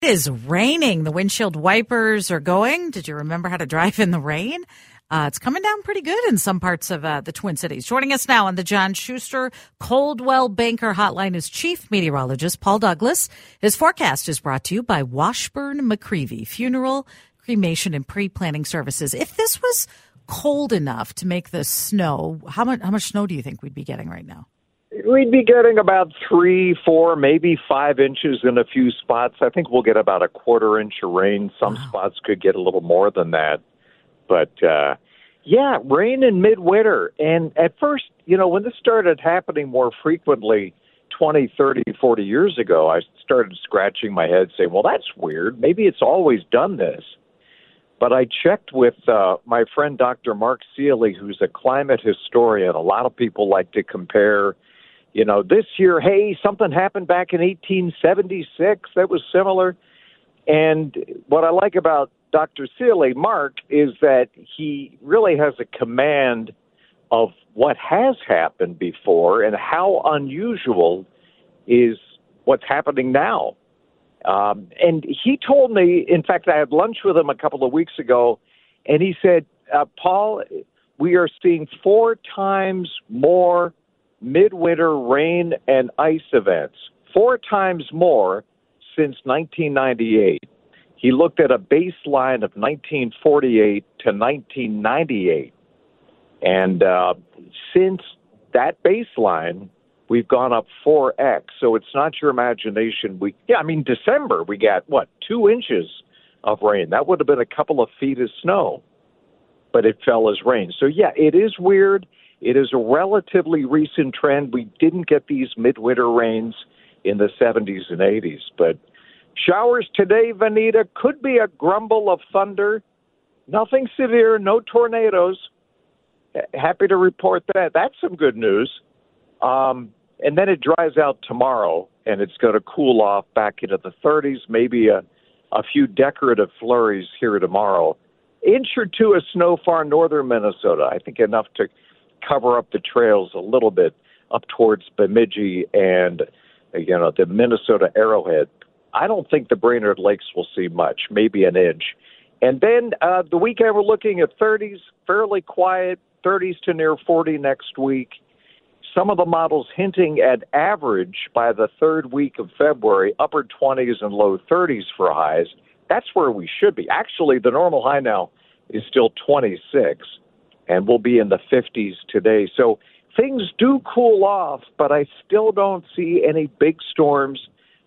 It is raining. The windshield wipers are going. Did you remember how to drive in the rain? Uh, it's coming down pretty good in some parts of uh, the Twin Cities. Joining us now on the John Schuster Coldwell Banker Hotline is Chief Meteorologist Paul Douglas. His forecast is brought to you by Washburn McReavy Funeral, Cremation, and Pre Planning Services. If this was cold enough to make the snow, how much how much snow do you think we'd be getting right now? We'd be getting about three, four, maybe five inches in a few spots. I think we'll get about a quarter inch of rain. Some wow. spots could get a little more than that. But uh yeah, rain in midwinter. And at first, you know, when this started happening more frequently 20, 30, 40 years ago, I started scratching my head saying, well, that's weird. Maybe it's always done this. But I checked with uh, my friend Dr. Mark Seeley, who's a climate historian. A lot of people like to compare, you know, this year, hey, something happened back in 1876 that was similar. And what I like about Dr. Seeley, Mark, is that he really has a command of what has happened before and how unusual is what's happening now. Um, and he told me, in fact, I had lunch with him a couple of weeks ago, and he said, uh, Paul, we are seeing four times more midwinter rain and ice events, four times more since 1998. He looked at a baseline of 1948 to 1998. And uh, since that baseline, we've gone up 4x. So it's not your imagination. We, yeah, I mean, December, we got, what, two inches of rain. That would have been a couple of feet of snow, but it fell as rain. So, yeah, it is weird. It is a relatively recent trend. We didn't get these midwinter rains in the 70s and 80s, but showers today, Vineeta, could be a grumble of thunder. Nothing severe, no tornadoes. Happy to report that. That's some good news. Um, and then it dries out tomorrow, and it's going to cool off back into the 30s, maybe a, a few decorative flurries here tomorrow. Inch or two of snow far northern Minnesota, I think enough to cover up the trails a little bit up towards Bemidji and you know the Minnesota Arrowhead. I don't think the Brainerd Lakes will see much, maybe an inch. And then uh, the weekend we're looking at 30s, fairly quiet, 30s to near 40 next week some of the models hinting at average by the third week of February, upper 20s and low 30s for highs. That's where we should be. Actually, the normal high now is still 26, and we'll be in the 50s today. So things do cool off, but I still don't see any big storms,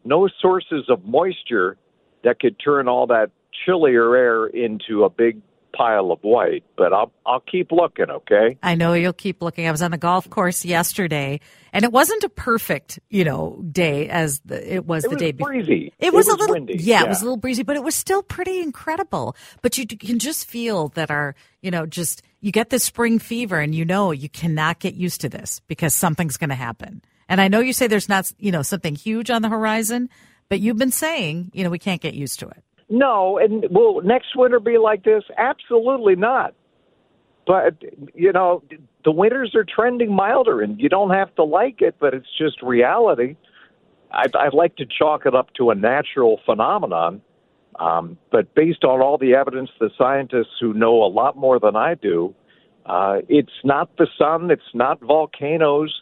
no sources of moisture that could turn all that chillier air into a big pile of white, but I'll I'll keep looking, okay? I know you'll keep looking. I was on the golf course yesterday, and it wasn't a perfect, you know, day as the, it was it the was day before. Breezy. It, it was, was, a little windy. Yeah, yeah, it was a little breezy, but it was still pretty incredible. But you can just feel that our, you know, just you get this spring fever, and you know you cannot get used to this because something's going to happen. And I know you say there's not, you know, something huge on the horizon, but you've been saying, you know, we can't get used to it. No, and will next winter be like this? Absolutely not. But you know, the winters are trending milder, and you don't have to like it, but it's just reality. I'd, I'd like to chalk it up to a natural phenomenon, um, but based on all the evidence, the scientists who know a lot more than I do, uh, it's not the sun, it's not volcanoes.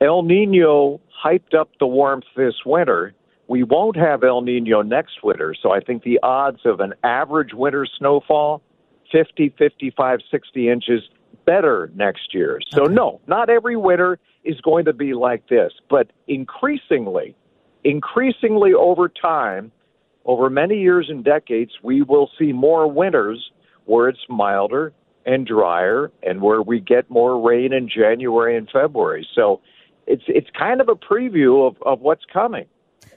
El Nino hyped up the warmth this winter we won't have El Nino next winter. So I think the odds of an average winter snowfall, 50, 55, 60 inches, better next year. So, Okay. no, not every winter is going to be like this, but increasingly, increasingly over time, over many years and decades, we will see more winters where it's milder and drier and where we get more rain in January and February. So it's it's kind of a preview of, of what's coming.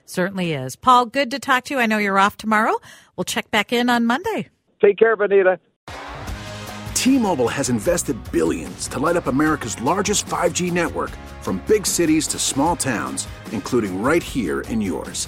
Certainly is. Paul, good to talk to you. I know you're off tomorrow. We'll check back in on Monday. Take care, Vineeta. T-Mobile has invested billions to light up America's largest 5G network from big cities to small towns, including right here in yours.